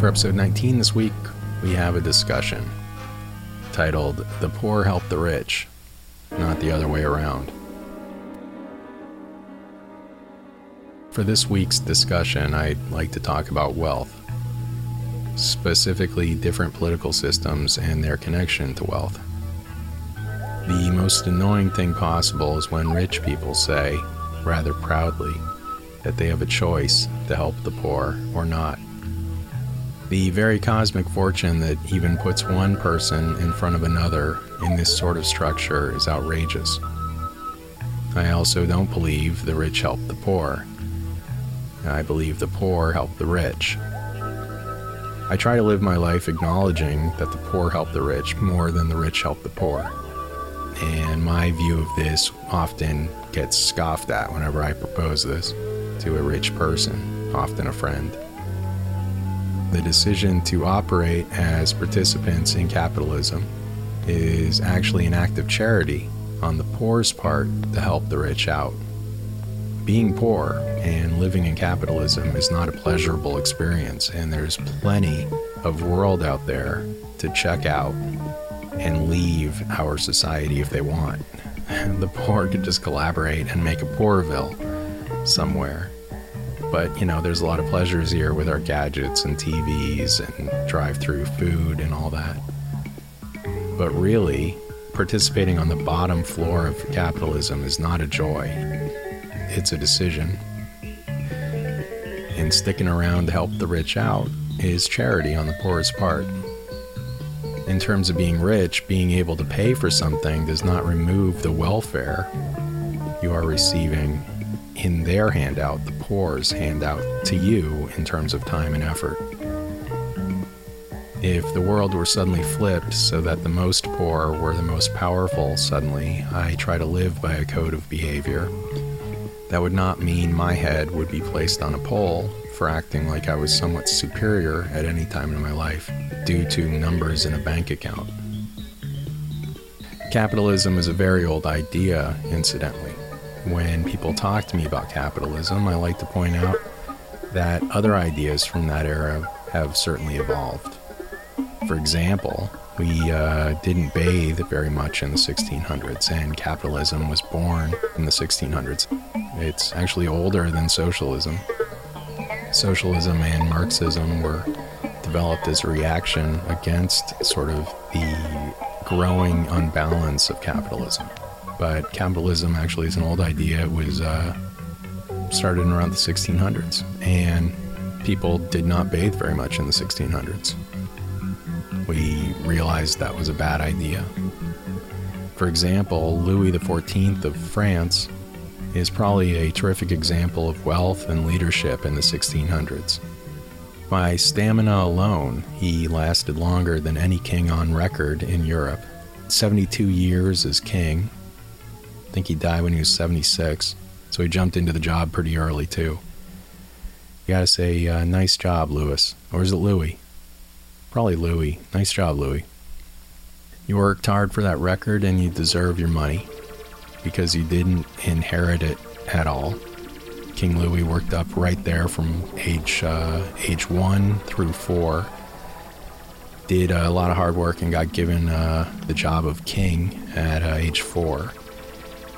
For episode 19 this week, we have a discussion titled The Poor Help the Rich, not the other way around. For this week's discussion, I'd like to talk about wealth, specifically different political systems and their connection to wealth. The most annoying thing possible is when rich people say, rather proudly, that they have a choice to help the poor or not. The very cosmic fortune that even puts one person in front of another in this sort of structure is outrageous. I also don't believe the rich help the poor. I believe the poor help the rich. I try to live my life acknowledging that the poor help the rich more than the rich help the poor. And my view of this often gets scoffed at whenever I propose this to a rich person, often a friend. The decision to operate as participants in capitalism is actually an act of charity on the poor's part to help the rich out. Being poor and living in capitalism is not a pleasurable experience, and there's plenty of world out there to check out and leave our society if they want. The poor could just collaborate and make a Poorville somewhere. But, you know, there's a lot of pleasures here with our gadgets and TVs and drive through food and all that. But really, participating on the bottom floor of capitalism is not a joy, it's a decision. And sticking around to help the rich out is charity on the poorest part. In terms of being rich, being able to pay for something does not remove the welfare you are receiving in their handout, the poor's handout to you in terms of time and effort. If the world were suddenly flipped so that the most poor were the most powerful suddenly, I try to live by a code of behavior. That would not mean my head would be placed on a pole for acting like I was somewhat superior at any time in my life due to numbers in a bank account. Capitalism is a very old idea, incidentally. When people talk to me about capitalism, I like to point out that other ideas from that era have certainly evolved. For example, we uh, didn't bathe very much in the 1600s, and capitalism was born in the 1600s. It's actually older than socialism. Socialism and Marxism were developed as a reaction against sort of the growing unbalance of capitalism but capitalism actually is an old idea. It was uh, started in around the 1600s, and people did not bathe very much in the 1600s. We realized that was a bad idea. For example, Louis XIV of France is probably a terrific example of wealth and leadership in the 1600s. By stamina alone, he lasted longer than any king on record in Europe. 72 years as king, I think he died when he was 76. So he jumped into the job pretty early, too. You gotta say, uh, nice job, Louis. Or is it Louis? Probably Louis. Nice job, Louis. You worked hard for that record and you deserve your money because you didn't inherit it at all. King Louis worked up right there from age uh, age one through four. Did a lot of hard work and got given uh, the job of king at uh, age four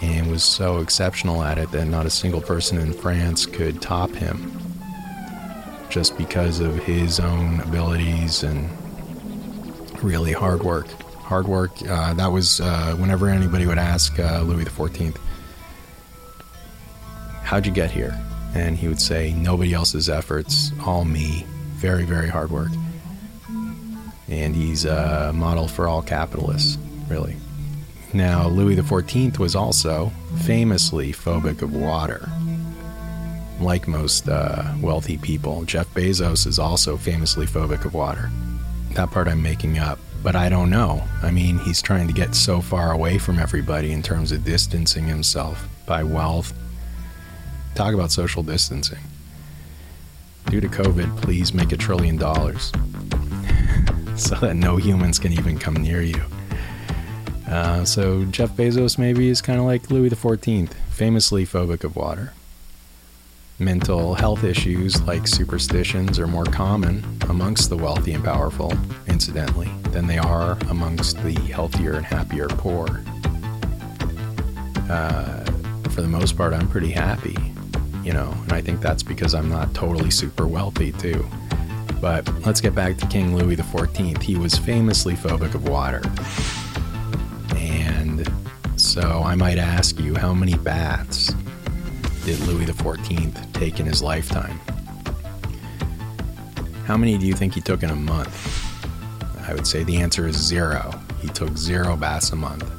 and was so exceptional at it that not a single person in France could top him just because of his own abilities and really hard work. Hard work, uh, that was uh, whenever anybody would ask uh, Louis XIV, How'd you get here? And he would say, Nobody else's efforts, all me. Very, very hard work. And he's a model for all capitalists, really. Now, Louis XIV was also famously phobic of water. Like most uh, wealthy people, Jeff Bezos is also famously phobic of water. That part I'm making up, but I don't know. I mean, he's trying to get so far away from everybody in terms of distancing himself by wealth. Talk about social distancing. Due to COVID, please make a trillion dollars so that no humans can even come near you. Uh, so Jeff Bezos maybe is kind of like Louis XIV, famously phobic of water. Mental health issues like superstitions are more common amongst the wealthy and powerful, incidentally, than they are amongst the healthier and happier poor. Uh, for the most part, I'm pretty happy, you know, and I think that's because I'm not totally super wealthy, too. But let's get back to King Louis XIV. He was famously phobic of water. So I might ask you, how many baths did Louis XIV take in his lifetime? How many do you think he took in a month? I would say the answer is zero. He took zero baths a month.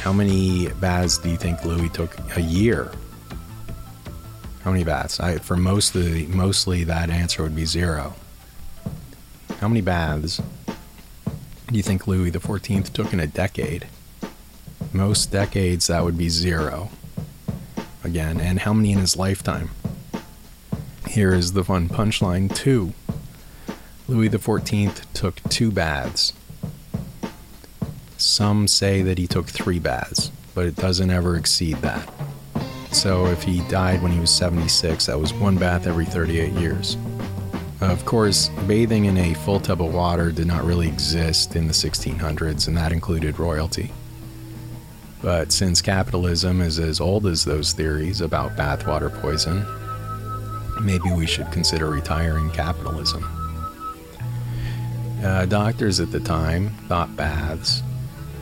How many baths do you think Louis took a year? How many baths? I, for most of mostly that answer would be zero. How many baths do you think Louis XIV took in a decade? Most decades that would be zero again, and how many in his lifetime? Here is the fun punchline two. Louis XIV took two baths. Some say that he took three baths, but it doesn't ever exceed that. So if he died when he was 76, that was one bath every 38 years. Of course, bathing in a full tub of water did not really exist in the 1600s, and that included royalty. But since capitalism is as old as those theories about bathwater poison, maybe we should consider retiring capitalism. Uh, doctors at the time thought baths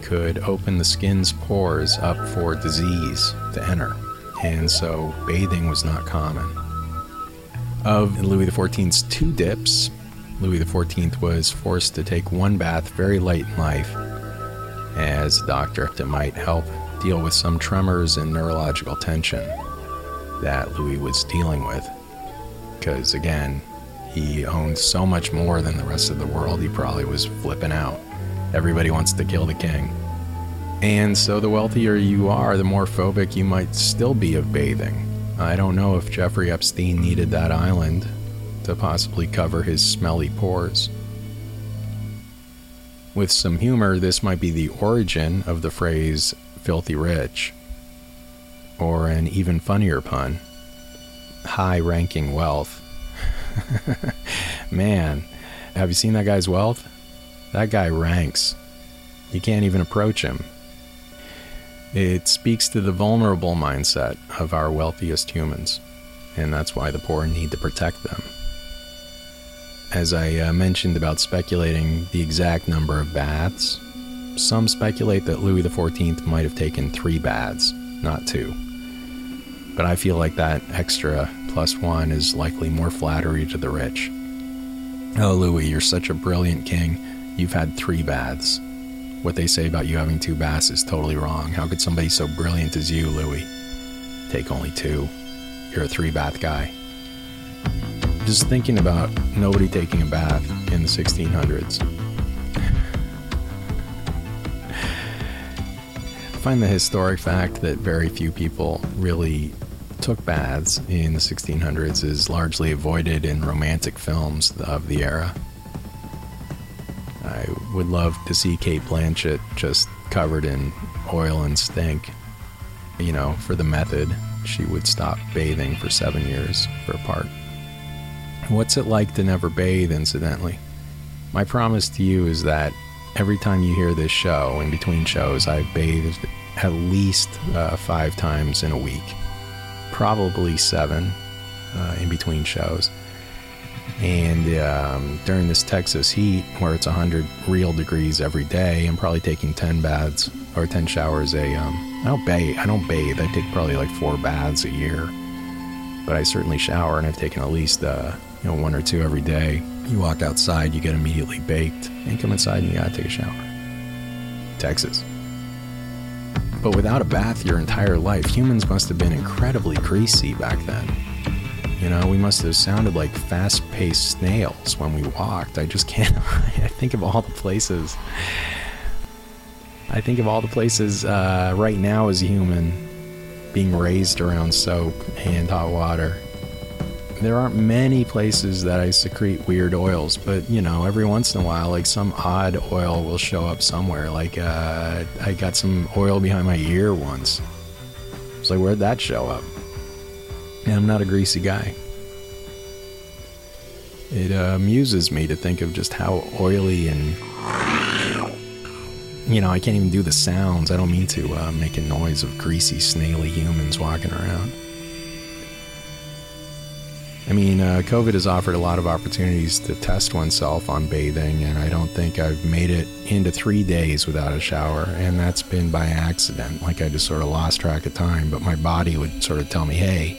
could open the skin's pores up for disease to enter, and so bathing was not common. Of Louis XIV's two dips, Louis XIV was forced to take one bath very late in life as a doctor that might help deal with some tremors and neurological tension that Louis was dealing with. Because again, he owned so much more than the rest of the world, he probably was flipping out. Everybody wants to kill the king. And so, the wealthier you are, the more phobic you might still be of bathing. I don't know if Jeffrey Epstein needed that island to possibly cover his smelly pores. With some humor, this might be the origin of the phrase filthy rich. Or an even funnier pun high ranking wealth. Man, have you seen that guy's wealth? That guy ranks. You can't even approach him. It speaks to the vulnerable mindset of our wealthiest humans, and that's why the poor need to protect them as I uh, mentioned about speculating the exact number of baths, some speculate that Louis XIV might have taken three baths, not two. But I feel like that extra plus one is likely more flattery to the rich. Oh, Louis, you're such a brilliant king. You've had three baths. What they say about you having two baths is totally wrong. How could somebody so brilliant as you, Louis, take only two? You're a three bath guy just thinking about nobody taking a bath in the 1600s. I find the historic fact that very few people really took baths in the 1600s is largely avoided in romantic films of the era. I would love to see Cate Blanchett just covered in oil and stink. You know, for the method, she would stop bathing for seven years for a part. What's it like to never bathe, incidentally? My promise to you is that every time you hear this show, in between shows, I've bathed at least uh, five times in a week, probably seven uh, in between shows. And um, during this Texas heat, where it's 100 real degrees every day, I'm probably taking 10 baths or 10 showers a. Um, I don't bathe. I don't bathe. I take probably like four baths a year, but I certainly shower, and I've taken at least uh, you know, one or two every day. You walk outside, you get immediately baked, and come inside and you gotta take a shower. Texas. But without a bath your entire life, humans must have been incredibly greasy back then. You know, we must have sounded like fast paced snails when we walked. I just can't. I think of all the places. I think of all the places uh, right now as a human being raised around soap and hot water there aren't many places that I secrete weird oils, but you know, every once in a while, like some odd oil will show up somewhere. Like uh, I got some oil behind my ear once. It's like, where'd that show up? And I'm not a greasy guy. It uh, amuses me to think of just how oily and. You know, I can't even do the sounds. I don't mean to uh, make a noise of greasy, snaily humans walking around. I mean, uh, COVID has offered a lot of opportunities to test oneself on bathing, and I don't think I've made it into three days without a shower, and that's been by accident. Like I just sort of lost track of time, but my body would sort of tell me, "Hey,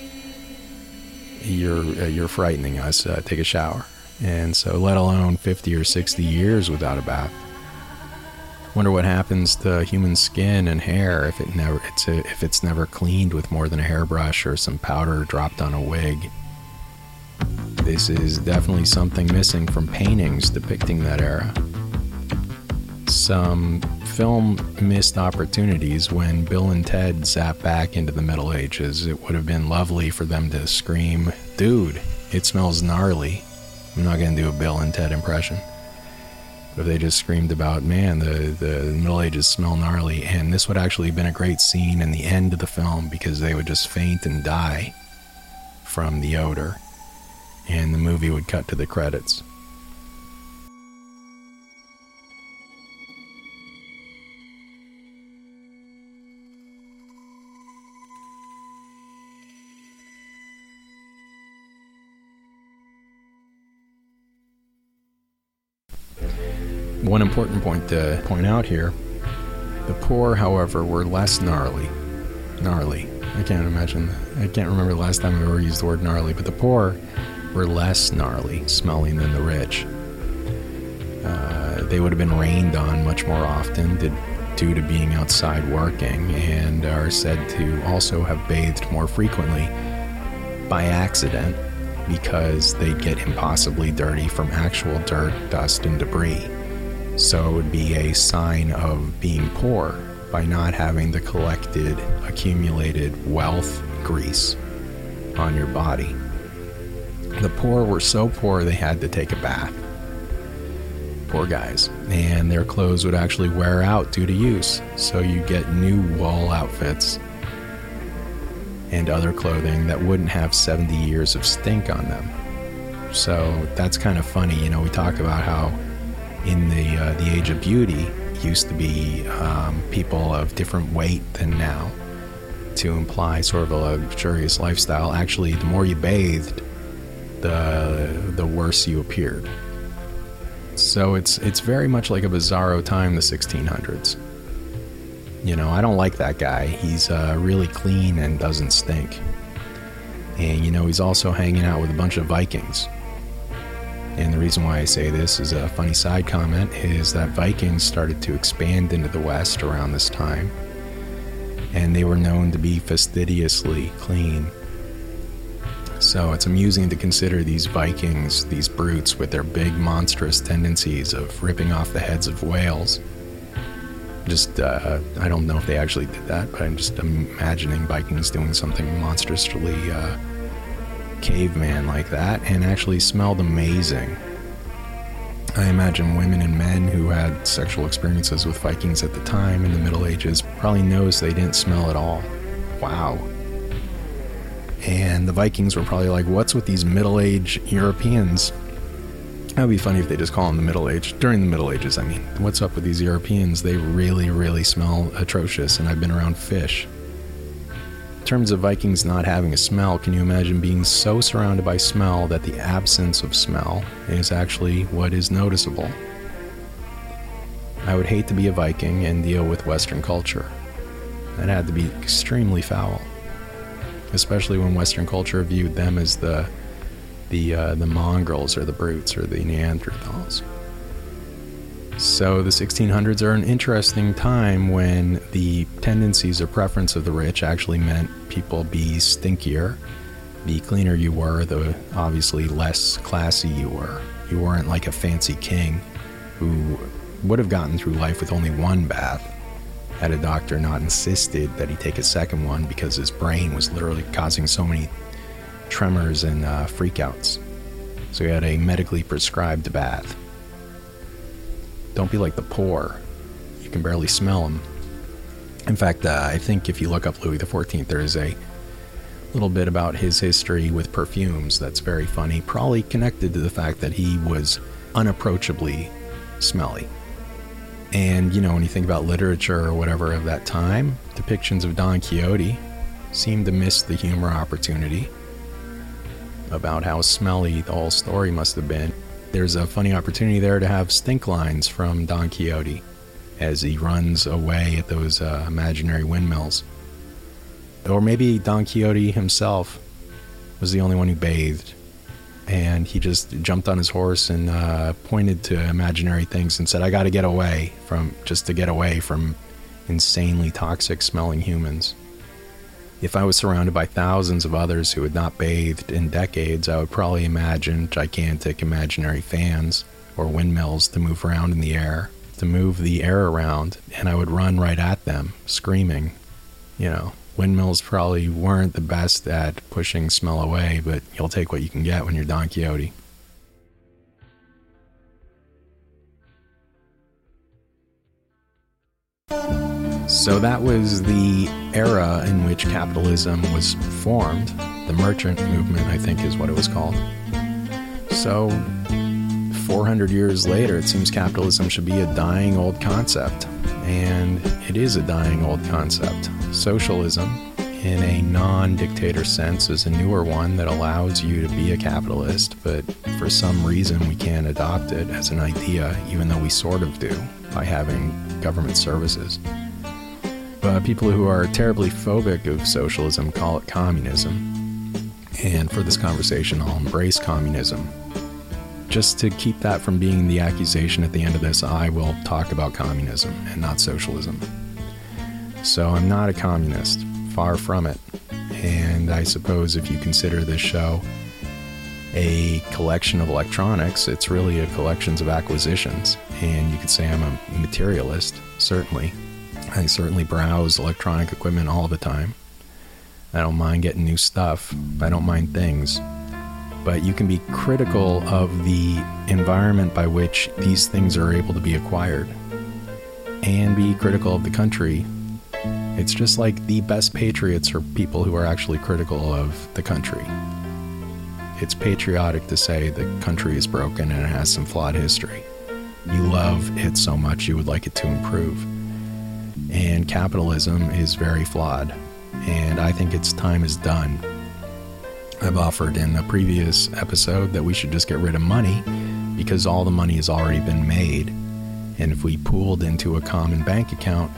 you're uh, you're frightening us. Uh, take a shower." And so, let alone 50 or 60 years without a bath. Wonder what happens to human skin and hair if it never it's a, if it's never cleaned with more than a hairbrush or some powder dropped on a wig. This is definitely something missing from paintings depicting that era. Some film missed opportunities when Bill and Ted zapped back into the Middle Ages. It would have been lovely for them to scream, Dude, it smells gnarly. I'm not going to do a Bill and Ted impression. But if they just screamed about, man, the, the Middle Ages smell gnarly, and this would actually have been a great scene in the end of the film because they would just faint and die from the odor and the movie would cut to the credits. One important point to point out here the poor, however, were less gnarly. Gnarly. I can't imagine. I can't remember the last time I ever used the word gnarly, but the poor were less gnarly smelling than the rich. Uh, they would have been rained on much more often due to being outside working and are said to also have bathed more frequently by accident because they'd get impossibly dirty from actual dirt, dust, and debris. So it would be a sign of being poor by not having the collected, accumulated wealth grease on your body. The poor were so poor they had to take a bath. Poor guys. And their clothes would actually wear out due to use. So you get new wool outfits and other clothing that wouldn't have 70 years of stink on them. So that's kind of funny. You know, we talk about how in the uh, the age of beauty used to be um, people of different weight than now to imply sort of a luxurious lifestyle. Actually, the more you bathed, the the worse you appeared. So it's it's very much like a bizarro time, the 1600s. You know, I don't like that guy. He's uh, really clean and doesn't stink. And you know, he's also hanging out with a bunch of Vikings. And the reason why I say this is a funny side comment is that Vikings started to expand into the West around this time. And they were known to be fastidiously clean so it's amusing to consider these Vikings, these brutes with their big, monstrous tendencies of ripping off the heads of whales. Just, uh, I don't know if they actually did that, but I'm just imagining Vikings doing something monstrously uh, caveman like that and actually smelled amazing. I imagine women and men who had sexual experiences with Vikings at the time in the Middle Ages probably knows they didn't smell at all. Wow. And the Vikings were probably like, what's with these middle age Europeans? That would be funny if they just call them the Middle Age. During the Middle Ages, I mean. What's up with these Europeans? They really, really smell atrocious, and I've been around fish. In terms of Vikings not having a smell, can you imagine being so surrounded by smell that the absence of smell is actually what is noticeable? I would hate to be a Viking and deal with Western culture. That had to be extremely foul especially when Western culture viewed them as the the uh, the mongrels or the brutes or the Neanderthals. So the 1600s are an interesting time when the tendencies or preference of the rich actually meant people be stinkier. The cleaner you were, the obviously less classy you were. You weren't like a fancy king who would have gotten through life with only one bath had a doctor not insisted that he take a second one because his brain was literally causing so many tremors and uh, freakouts. So he had a medically prescribed bath. Don't be like the poor. You can barely smell them. In fact, uh, I think if you look up Louis XIV, there is a little bit about his history with perfumes that's very funny, probably connected to the fact that he was unapproachably smelly. And, you know, when you think about literature or whatever of that time, depictions of Don Quixote seem to miss the humor opportunity about how smelly the whole story must have been. There's a funny opportunity there to have stink lines from Don Quixote as he runs away at those uh, imaginary windmills. Or maybe Don Quixote himself was the only one who bathed and he just jumped on his horse and uh, pointed to imaginary things and said, "I got to get away from just to get away from insanely toxic smelling humans." If I was surrounded by thousands of others who had not bathed in decades, I would probably imagine gigantic imaginary fans or windmills to move around in the air, to move the air around, and I would run right at them, screaming, you know, windmills probably weren't the best at pushing smell away, but you'll take what you can get when you're Don Quixote. So that was the era in which capitalism was formed. The merchant movement, I think, is what it was called. So, 400 years later, it seems capitalism should be a dying old concept. And it is a dying old concept. Socialism, in a non dictator sense, is a newer one that allows you to be a capitalist, but for some reason we can't adopt it as an idea, even though we sort of do by having government services. But people who are terribly phobic of socialism call it communism. And for this conversation, I'll embrace communism just to keep that from being the accusation at the end of this, I will talk about communism and not socialism. So I'm not a communist, far from it. And I suppose if you consider this show a collection of electronics, it's really a collection of acquisitions. And you could say I'm a materialist, certainly. I certainly browse electronic equipment all the time. I don't mind getting new stuff. I don't mind things but you can be critical of the environment by which these things are able to be acquired and be critical of the country. It's just like the best patriots are people who are actually critical of the country. It's patriotic to say the country is broken and it has some flawed history. You love it so much you would like it to improve. And capitalism is very flawed. And I think its time is done I've offered in a previous episode that we should just get rid of money because all the money has already been made. And if we pooled into a common bank account,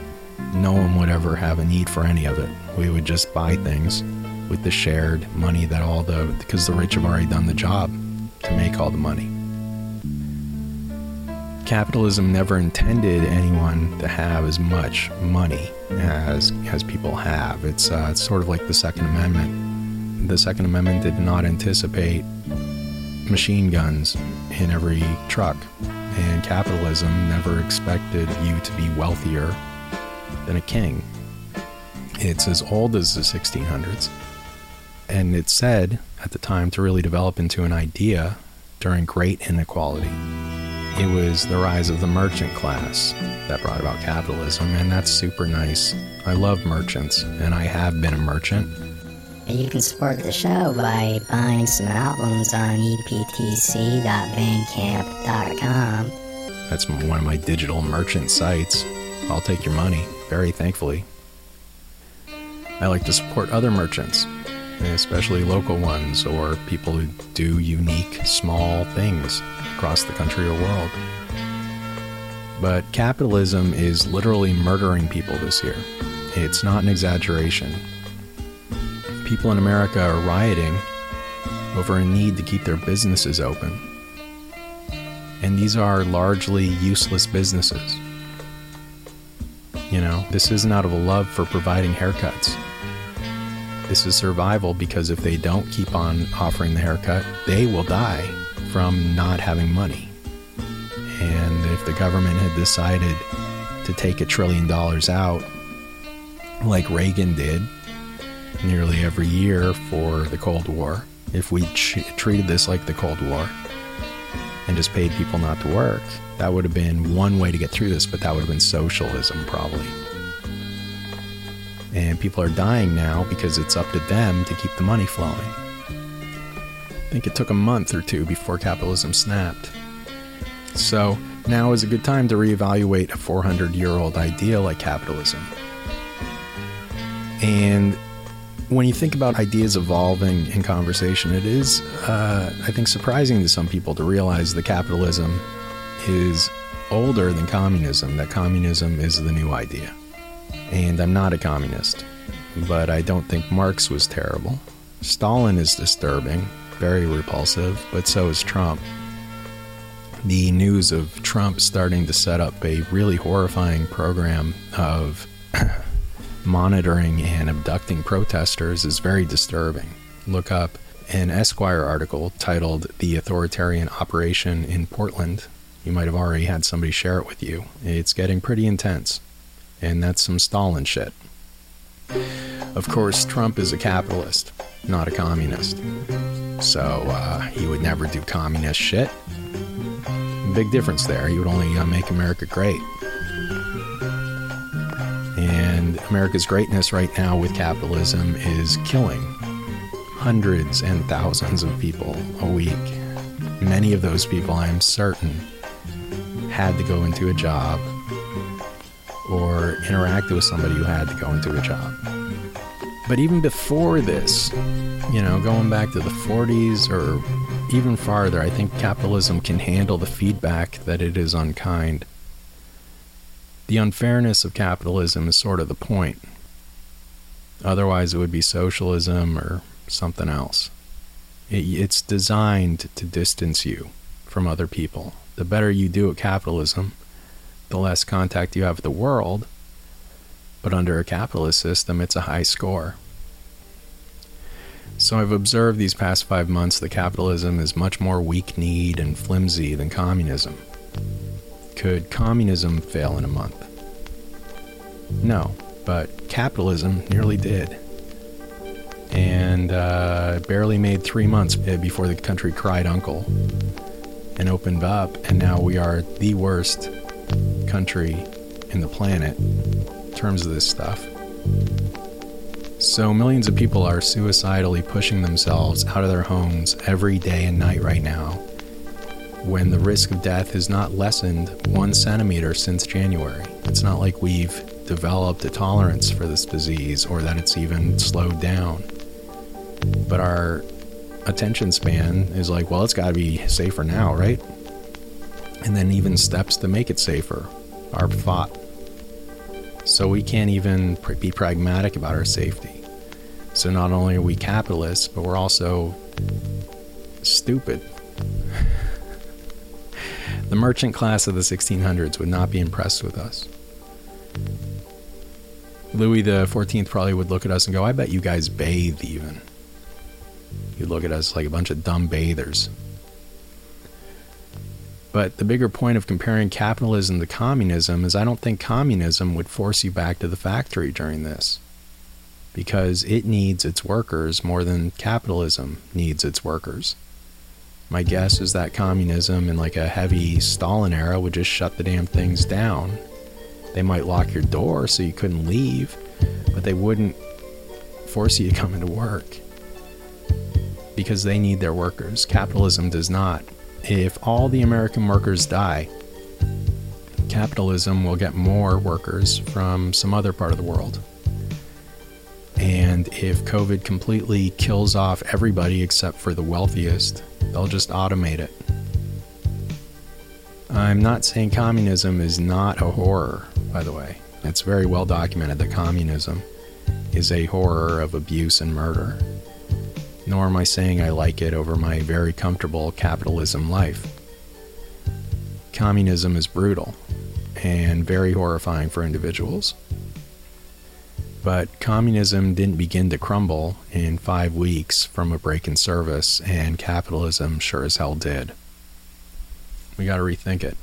no one would ever have a need for any of it. We would just buy things with the shared money that all the, because the rich have already done the job to make all the money. Capitalism never intended anyone to have as much money as as people have. It's uh, it's sort of like the Second Amendment the Second Amendment did not anticipate machine guns in every truck, and capitalism never expected you to be wealthier than a king. It's as old as the 1600s, and it's said at the time to really develop into an idea during great inequality. It was the rise of the merchant class that brought about capitalism, and that's super nice. I love merchants, and I have been a merchant you can support the show by buying some albums on eptc.bandcamp.com. That's one of my digital merchant sites. I'll take your money, very thankfully. I like to support other merchants, especially local ones or people who do unique small things across the country or world. But capitalism is literally murdering people this year. It's not an exaggeration people in America are rioting over a need to keep their businesses open. And these are largely useless businesses. You know, this isn't out of a love for providing haircuts. This is survival because if they don't keep on offering the haircut, they will die from not having money. And if the government had decided to take a trillion dollars out, like Reagan did, nearly every year for the Cold War. If we treated this like the Cold War and just paid people not to work, that would have been one way to get through this, but that would have been socialism probably. And people are dying now because it's up to them to keep the money flowing. I think it took a month or two before capitalism snapped. So now is a good time to reevaluate a 400 year old idea like capitalism. And when you think about ideas evolving in conversation, it is, uh, I think, surprising to some people to realize that capitalism is older than communism, that communism is the new idea. And I'm not a communist, but I don't think Marx was terrible. Stalin is disturbing, very repulsive, but so is Trump. The news of Trump starting to set up a really horrifying program of monitoring and abducting protesters is very disturbing. Look up an Esquire article titled The Authoritarian Operation in Portland you might have already had somebody share it with you. It's getting pretty intense. And that's some Stalin shit. Of course, Trump is a capitalist, not a communist. So uh, he would never do communist shit. Big difference there. He would only uh, make America great. And America's greatness right now with capitalism is killing hundreds and thousands of people a week. Many of those people, I am certain, had to go into a job or interacted with somebody who had to go into a job. But even before this, you know, going back to the 40s or even farther, I think capitalism can handle the feedback that it is unkind. The unfairness of capitalism is sort of the point. Otherwise, it would be socialism or something else. It, it's designed to distance you from other people the better you do at capitalism, the less contact you have with the world. But under a capitalist system, it's a high score. So I've observed these past five months that capitalism is much more weak kneed and flimsy than communism. Could communism fail in a month? No, but capitalism nearly did. And uh, barely made three months before the country cried uncle and opened up, and now we are the worst country in the planet in terms of this stuff. So, millions of people are suicidally pushing themselves out of their homes every day and night right now when the risk of death has not lessened one centimeter since January. It's not like we've developed a tolerance for this disease or that it's even slowed down. But our attention span is like, well, it's got to be safer now, right? And then even steps to make it safer are thought. So we can't even be pragmatic about our safety. So not only are we capitalists, but we're also stupid. the merchant class of the 1600s would not be impressed with us. Louis 14th probably would look at us and go, I bet you guys bathe even. You look at us like a bunch of dumb bathers. But the bigger point of comparing capitalism to communism is I don't think communism would force you back to the factory during this. Because it needs its workers more than capitalism needs its workers. My guess is that communism in like a heavy Stalin era would just shut the damn things down. They might lock your door so you couldn't leave, but they wouldn't force you to come into work because they need their workers. Capitalism does not. If all the American workers die, capitalism will get more workers from some other part of the world. And if COVID completely kills off everybody except for the wealthiest, they'll just automate it. I'm not saying communism is not a horror, by the way. It's very well documented that communism is a horror of abuse and murder nor am I saying I like it over my very comfortable capitalism life. Communism is brutal and very horrifying for individuals. But communism didn't begin to crumble in five weeks from a break in service, and capitalism sure as hell did. We gotta rethink it.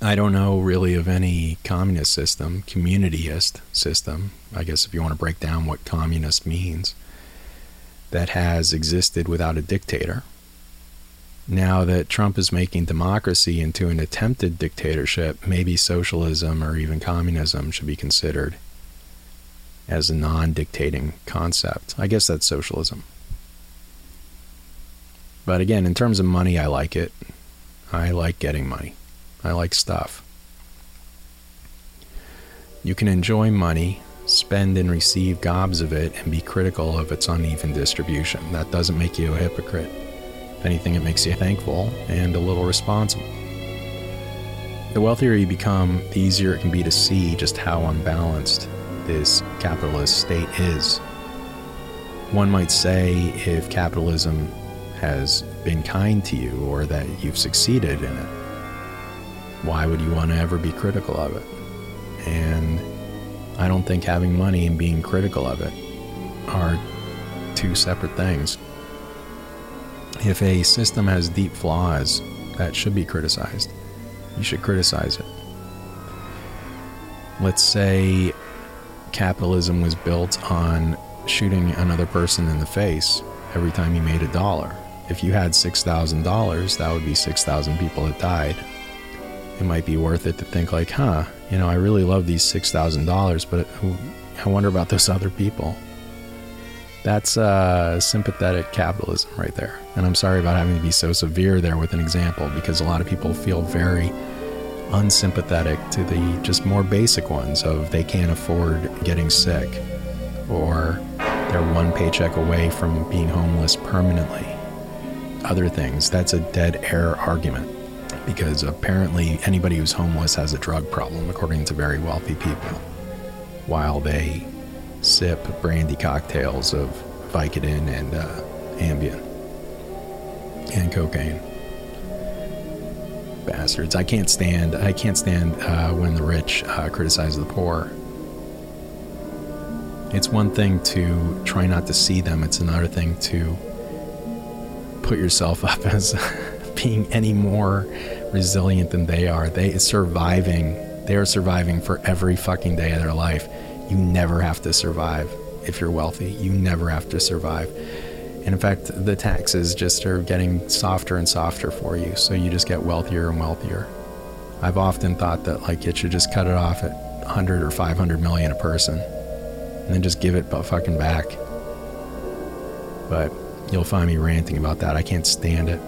I don't know really of any communist system, communityist system, I guess if you want to break down what communist means that has existed without a dictator. Now that Trump is making democracy into an attempted dictatorship, maybe socialism or even communism should be considered. As a non dictating concept. I guess that's socialism. But again, in terms of money, I like it. I like getting money. I like stuff. You can enjoy money, spend and receive gobs of it, and be critical of its uneven distribution. That doesn't make you a hypocrite. If anything, it makes you thankful and a little responsible. The wealthier you become, the easier it can be to see just how unbalanced this capitalist state is. One might say if capitalism has been kind to you or that you've succeeded in it, why would you want to ever be critical of it? And I don't think having money and being critical of it are two separate things. If a system has deep flaws that should be criticized, you should criticize it. Let's say capitalism was built on shooting another person in the face every time you made a dollar. If you had $6,000, that would be 6,000 people that died. It might be worth it to think, like, huh, you know, I really love these $6,000, but I wonder about those other people. That's uh, sympathetic capitalism right there. And I'm sorry about having to be so severe there with an example because a lot of people feel very unsympathetic to the just more basic ones of they can't afford getting sick or they're one paycheck away from being homeless permanently. Other things, that's a dead air argument because apparently anybody who's homeless has a drug problem, according to very wealthy people, while they sip brandy cocktails of Vicodin and uh, Ambien and cocaine. Bastards! I can't stand. I can't stand uh, when the rich uh, criticize the poor. It's one thing to try not to see them. It's another thing to put yourself up as being any more resilient than they are. They surviving. They are surviving for every fucking day of their life. You never have to survive if you're wealthy. You never have to survive. And in fact, the taxes just are getting softer and softer for you. So you just get wealthier and wealthier. I've often thought that like it should just cut it off at 100 or 500 million a person and then just give it fucking back. But you'll find me ranting about that. I can't stand it.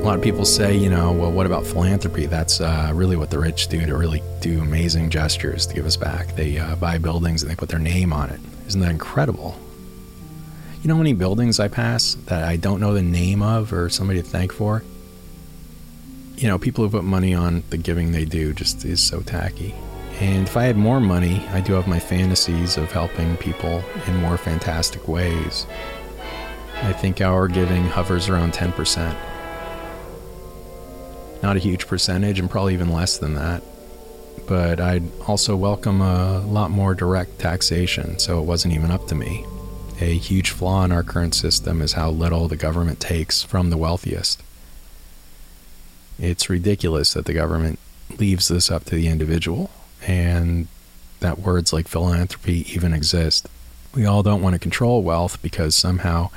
A lot of people say, you know, well, what about philanthropy? That's uh, really what the rich do to really do amazing gestures to give us back. They uh, buy buildings and they put their name on it. Isn't that incredible? You know how many buildings I pass that I don't know the name of or somebody to thank for? You know, people who put money on the giving they do just is so tacky. And if I had more money, I do have my fantasies of helping people in more fantastic ways. I think our giving hovers around 10%. Not a huge percentage, and probably even less than that. But I'd also welcome a lot more direct taxation, so it wasn't even up to me. A huge flaw in our current system is how little the government takes from the wealthiest. It's ridiculous that the government leaves this up to the individual and that words like philanthropy even exist. We all don't want to control wealth because somehow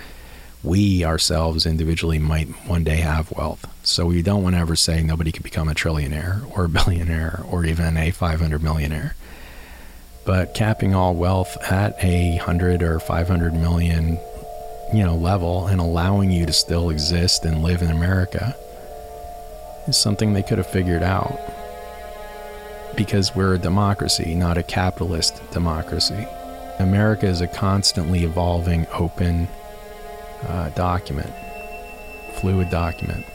we ourselves individually might one day have wealth. So we don't want to ever say nobody can become a trillionaire or a billionaire or even a 500 millionaire. But capping all wealth at a 100 or 500 million, you know, level and allowing you to still exist and live in America is something they could have figured out. Because we're a democracy, not a capitalist democracy. America is a constantly evolving, open, uh, document, fluid document.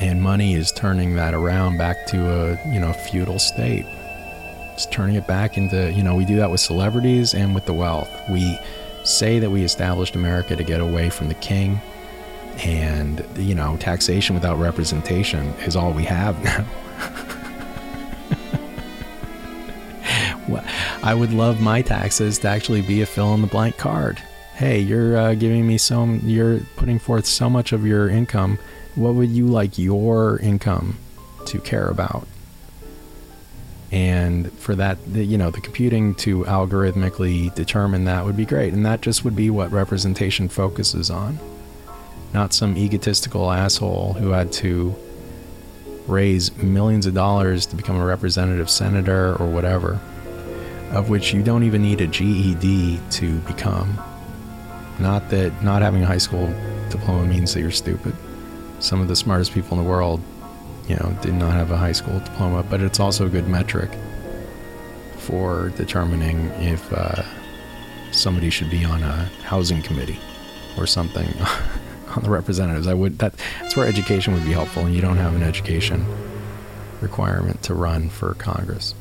And money is turning that around back to a, you know, feudal state. It's turning it back into, you know, we do that with celebrities and with the wealth. We say that we established America to get away from the king and, you know, taxation without representation is all we have now. I would love my taxes to actually be a fill in the blank card hey, you're uh, giving me so, you're putting forth so much of your income. What would you like your income to care about? And for that, you know, the computing to algorithmically determine that would be great. And that just would be what representation focuses on. Not some egotistical asshole who had to raise millions of dollars to become a representative senator or whatever, of which you don't even need a GED to become. Not that not having a high school diploma means that you're stupid. Some of the smartest people in the world, you know, did not have a high school diploma, but it's also a good metric for determining if uh, somebody should be on a housing committee or something on the representatives. I would that that's where education would be helpful, and you don't have an education requirement to run for Congress.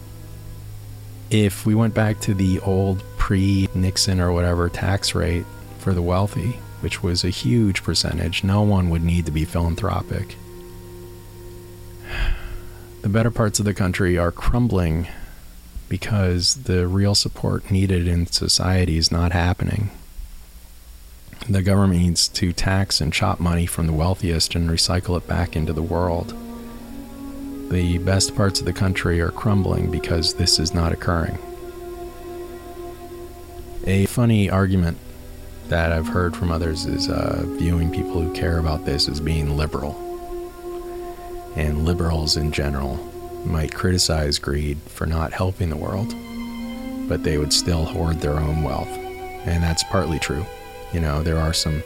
If we went back to the old pre-Nixon or whatever tax rate for the wealthy, which was a huge percentage, no one would need to be philanthropic. The better parts of the country are crumbling because the real support needed in society is not happening. The government needs to tax and chop money from the wealthiest and recycle it back into the world. The best parts of the country are crumbling because this is not occurring. A funny argument that I've heard from others is uh, viewing people who care about this as being liberal. And liberals in general might criticize greed for not helping the world, but they would still hoard their own wealth. And that's partly true. You know, there are some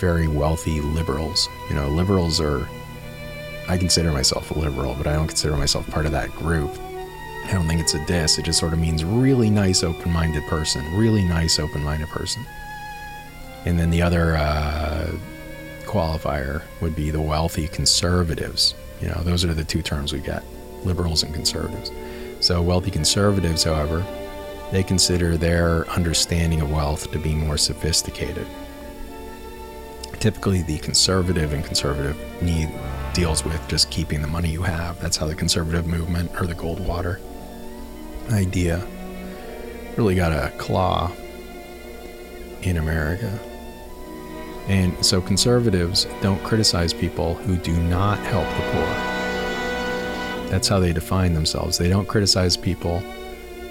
very wealthy liberals. You know, liberals are, I consider myself a liberal, but I don't consider myself part of that group. I don't think it's a diss. It just sort of means really nice, open minded person. Really nice, open minded person. And then the other uh, qualifier would be the wealthy conservatives. You know, those are the two terms we get liberals and conservatives. So, wealthy conservatives, however, they consider their understanding of wealth to be more sophisticated. Typically, the conservative and conservative need deals with just keeping the money you have. That's how the conservative movement or the Goldwater idea really got a claw in America. And so conservatives don't criticize people who do not help the poor. That's how they define themselves. They don't criticize people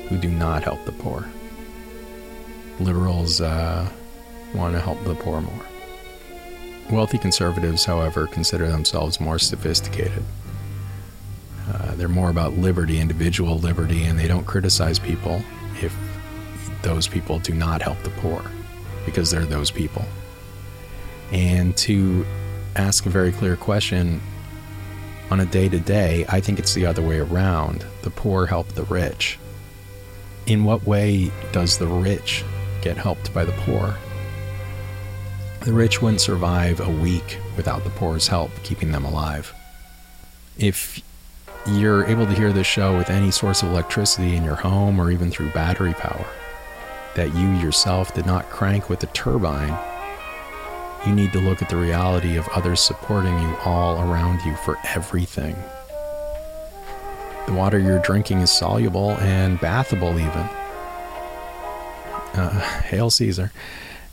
who do not help the poor. Liberals uh, want to help the poor more. Wealthy conservatives, however, consider themselves more sophisticated. Uh, they're more about liberty, individual liberty, and they don't criticize people if those people do not help the poor because they're those people and to ask a very clear question on a day to day, I think it's the other way around. The poor help the rich. In what way does the rich get helped by the poor? The rich wouldn't survive a week without the poor's help keeping them alive. If you're able to hear this show with any source of electricity in your home or even through battery power that you yourself did not crank with a turbine, you need to look at the reality of others supporting you all around you for everything. The water you're drinking is soluble and bathable, even. Uh, hail Caesar.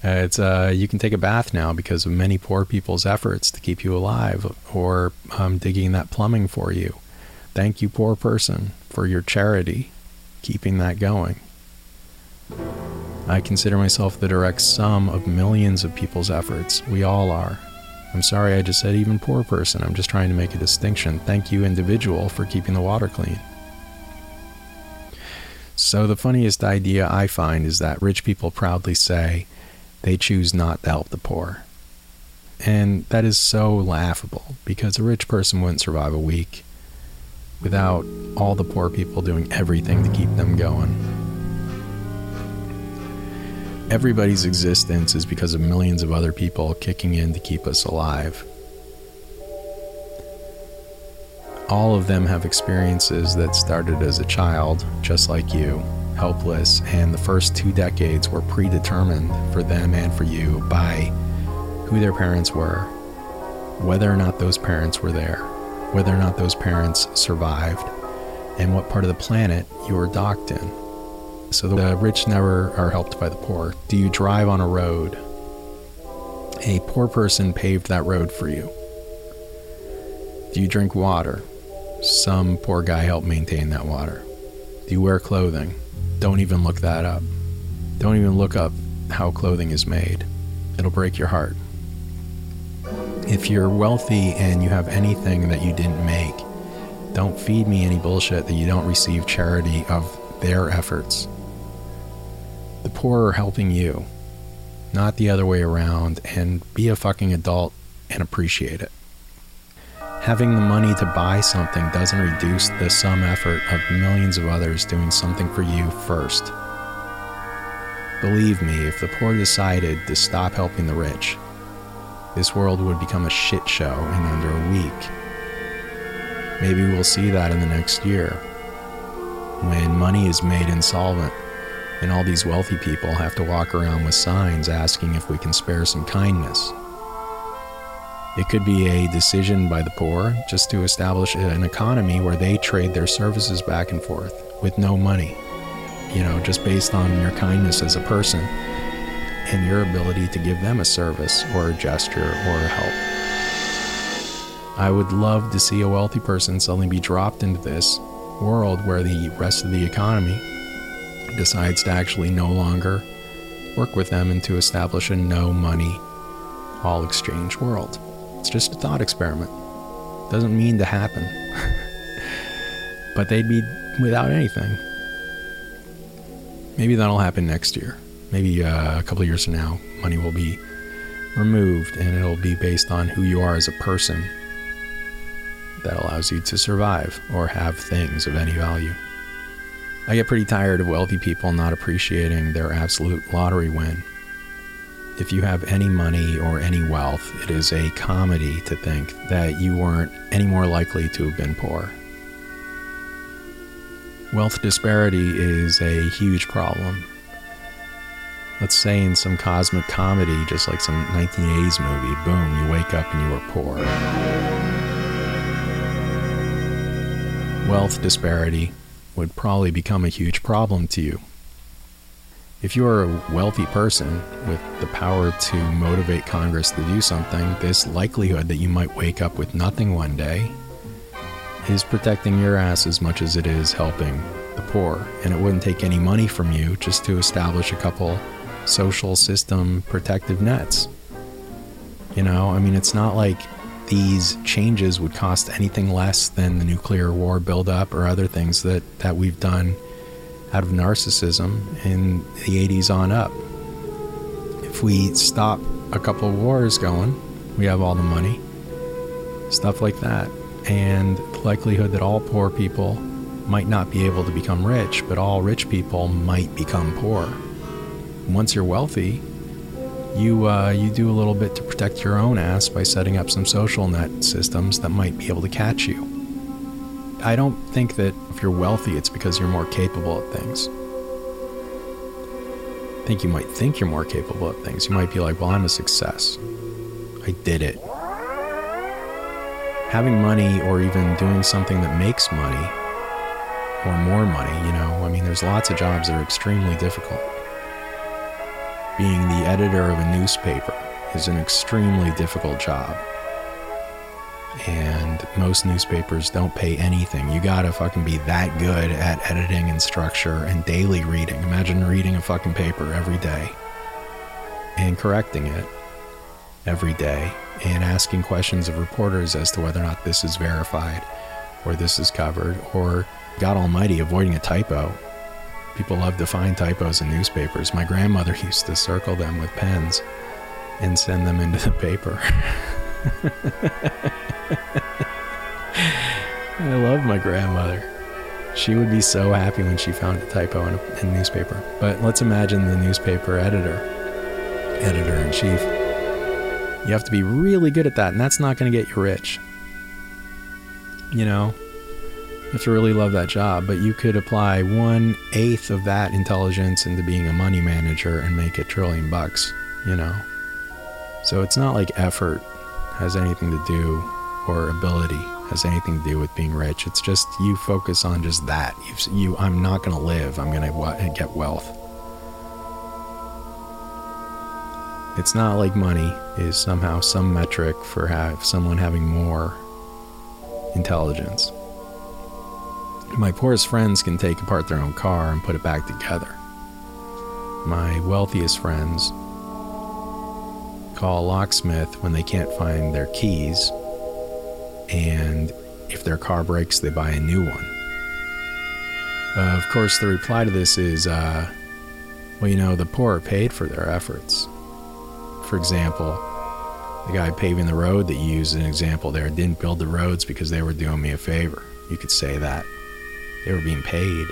Uh, it's uh, you can take a bath now because of many poor people's efforts to keep you alive, or um, digging that plumbing for you. Thank you, poor person, for your charity, keeping that going. I consider myself the direct sum of millions of people's efforts. We all are. I'm sorry I just said even poor person. I'm just trying to make a distinction. Thank you, individual, for keeping the water clean. So, the funniest idea I find is that rich people proudly say they choose not to help the poor. And that is so laughable because a rich person wouldn't survive a week without all the poor people doing everything to keep them going everybody's existence is because of millions of other people kicking in to keep us alive. All of them have experiences that started as a child, just like you, helpless, and the first two decades were predetermined for them and for you by who their parents were, whether or not those parents were there, whether or not those parents survived, and what part of the planet you were docked in. So the uh, rich never are helped by the poor. Do you drive on a road? A poor person paved that road for you. Do you drink water? Some poor guy helped maintain that water. Do you wear clothing? Don't even look that up. Don't even look up how clothing is made. It'll break your heart. If you're wealthy and you have anything that you didn't make, Don't feed me any bullshit that you don't receive charity of their efforts. The poor are helping you, not the other way around, and be a fucking adult and appreciate it. Having the money to buy something doesn't reduce the sum effort of millions of others doing something for you first. Believe me, if the poor decided to stop helping the rich, this world would become a shit show in under a week. Maybe we'll see that in the next year. When money is made insolvent, and all these wealthy people have to walk around with signs asking if we can spare some kindness. It could be a decision by the poor just to establish an economy where they trade their services back and forth with no money you know, just based on your kindness as a person and your ability to give them a service or a gesture or a help. I would love to see a wealthy person suddenly be dropped into this world where the rest of the economy decides to actually no longer work with them and to establish a no money, all exchange world. It's just a thought experiment. Doesn't mean to happen. but they'd be without anything. Maybe that'll happen next year. Maybe uh, a couple years from now, money will be removed and it'll be based on who you are as a person that allows you to survive or have things of any value. I get pretty tired of wealthy people not appreciating their absolute lottery win. If you have any money or any wealth, it is a comedy to think that you weren't any more likely to have been poor. Wealth disparity is a huge problem. Let's say in some cosmic comedy, just like some 1980s movie, boom, you wake up and you are poor. Wealth disparity would probably become a huge problem to you. If you are a wealthy person with the power to motivate Congress to do something, this likelihood that you might wake up with nothing one day is protecting your ass as much as it is helping the poor. And it wouldn't take any money from you just to establish a couple social system protective nets. You know, I mean, it's not like these changes would cost anything less than the nuclear war buildup or other things that, that we've done out of narcissism in the 80s on up. If we stop a couple of wars going, we have all the money, stuff like that and the likelihood that all poor people might not be able to become rich, but all rich people might become poor. Once you're wealthy, you uh, you do a little bit to protect your own ass by setting up some social net systems that might be able to catch you. I don't think that if you're wealthy, it's because you're more capable of things. I think you might think you're more capable of things. You might be like, well, I'm a success. I did it having money or even doing something that makes money or more money, you know, I mean, there's lots of jobs that are extremely difficult. Being the editor of a newspaper is an extremely difficult job. And most newspapers don't pay anything. You gotta fucking be that good at editing and structure and daily reading. Imagine reading a fucking paper every day and correcting it every day and asking questions of reporters as to whether or not this is verified or this is covered or God Almighty avoiding a typo. People love to find typos in newspapers. My grandmother used to circle them with pens and send them into the paper. I love my grandmother. She would be so happy when she found a typo in a, in a newspaper. But let's imagine the newspaper editor, editor in chief you have to be really good at that, and that's not going to get you rich. You know, you have to really love that job, but you could apply one eighth of that intelligence into being a money manager and make a trillion bucks, you know? So it's not like effort has anything to do or ability has anything to do with being rich. It's just you focus on just that. You, you I'm not going to live. I'm going to get wealth. It's not like money is somehow some metric for have someone having more intelligence. My poorest friends can take apart their own car and put it back together. My wealthiest friends call a locksmith when they can't find their keys and if their car breaks, they buy a new one. Uh, of course, the reply to this is uh, well, you know, the poor are paid for their efforts. For example, the guy paving the road that you used as an example there didn't build the roads because they were doing me a favor. You could say that. They were being paid.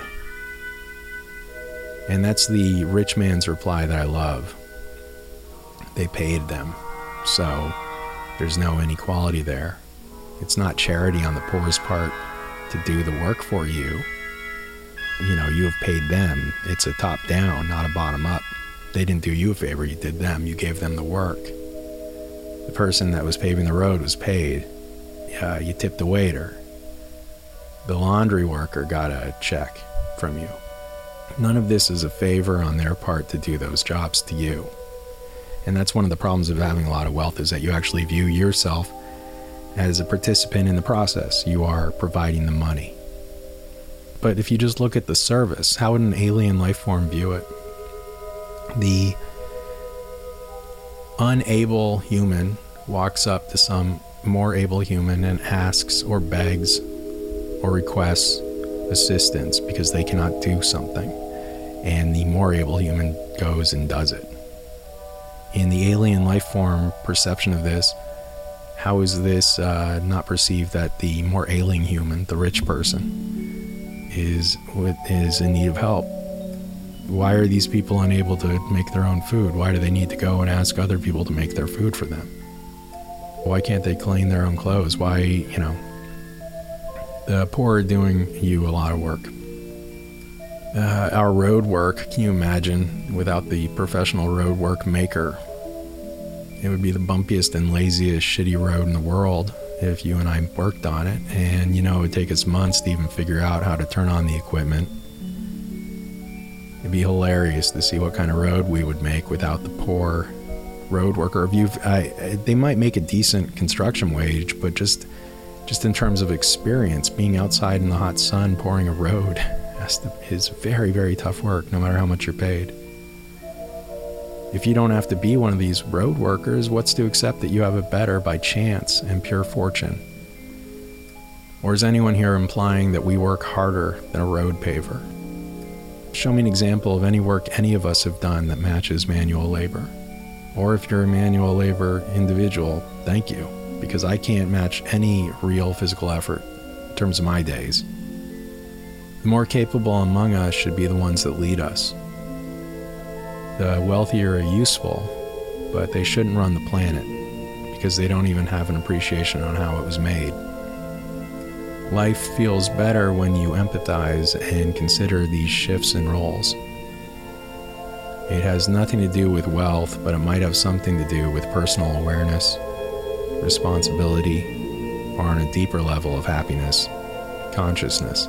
And that's the rich man's reply that I love. They paid them. So there's no inequality there. It's not charity on the poor's part to do the work for you. You know, you have paid them. It's a top down, not a bottom up. They didn't do you a favor, you did them. You gave them the work. The person that was paving the road was paid. Uh, you tipped the waiter. The laundry worker got a check from you. None of this is a favor on their part to do those jobs to you. And that's one of the problems of having a lot of wealth is that you actually view yourself as a participant in the process. You are providing the money. But if you just look at the service, how would an alien life form view it? The unable human walks up to some more able human and asks or begs or requests assistance because they cannot do something. And the more able human goes and does it. In the alien life form perception of this, how is this uh, not perceived that the more ailing human, the rich person, is is in need of help? Why are these people unable to make their own food? Why do they need to go and ask other people to make their food for them? Why can't they clean their own clothes? Why, you know, the poor are doing you a lot of work. Uh, our road work, can you imagine without the professional road work maker? It would be the bumpiest and laziest shitty road in the world if you and I worked on it. And, you know, it would take us months to even figure out how to turn on the equipment. It'd be hilarious to see what kind of road we would make without the poor road worker. If you've, I, they might make a decent construction wage, but just just in terms of experience, being outside in the hot sun pouring a road is very, very tough work, no matter how much you're paid. If you don't have to be one of these road workers, what's to accept that you have it better by chance and pure fortune? Or is anyone here implying that we work harder than a road paver? Show me an example of any work any of us have done that matches manual labor. Or if you're a manual labor individual, thank you because I can't match any real physical effort in terms of my days. The more capable among us should be the ones that lead us. The wealthier are useful, but they shouldn't run the planet because they don't even have an appreciation on how it was made. Life feels better when you empathize and consider these shifts in roles. It has nothing to do with wealth, but it might have something to do with personal awareness responsibility, or on a deeper level of happiness, consciousness.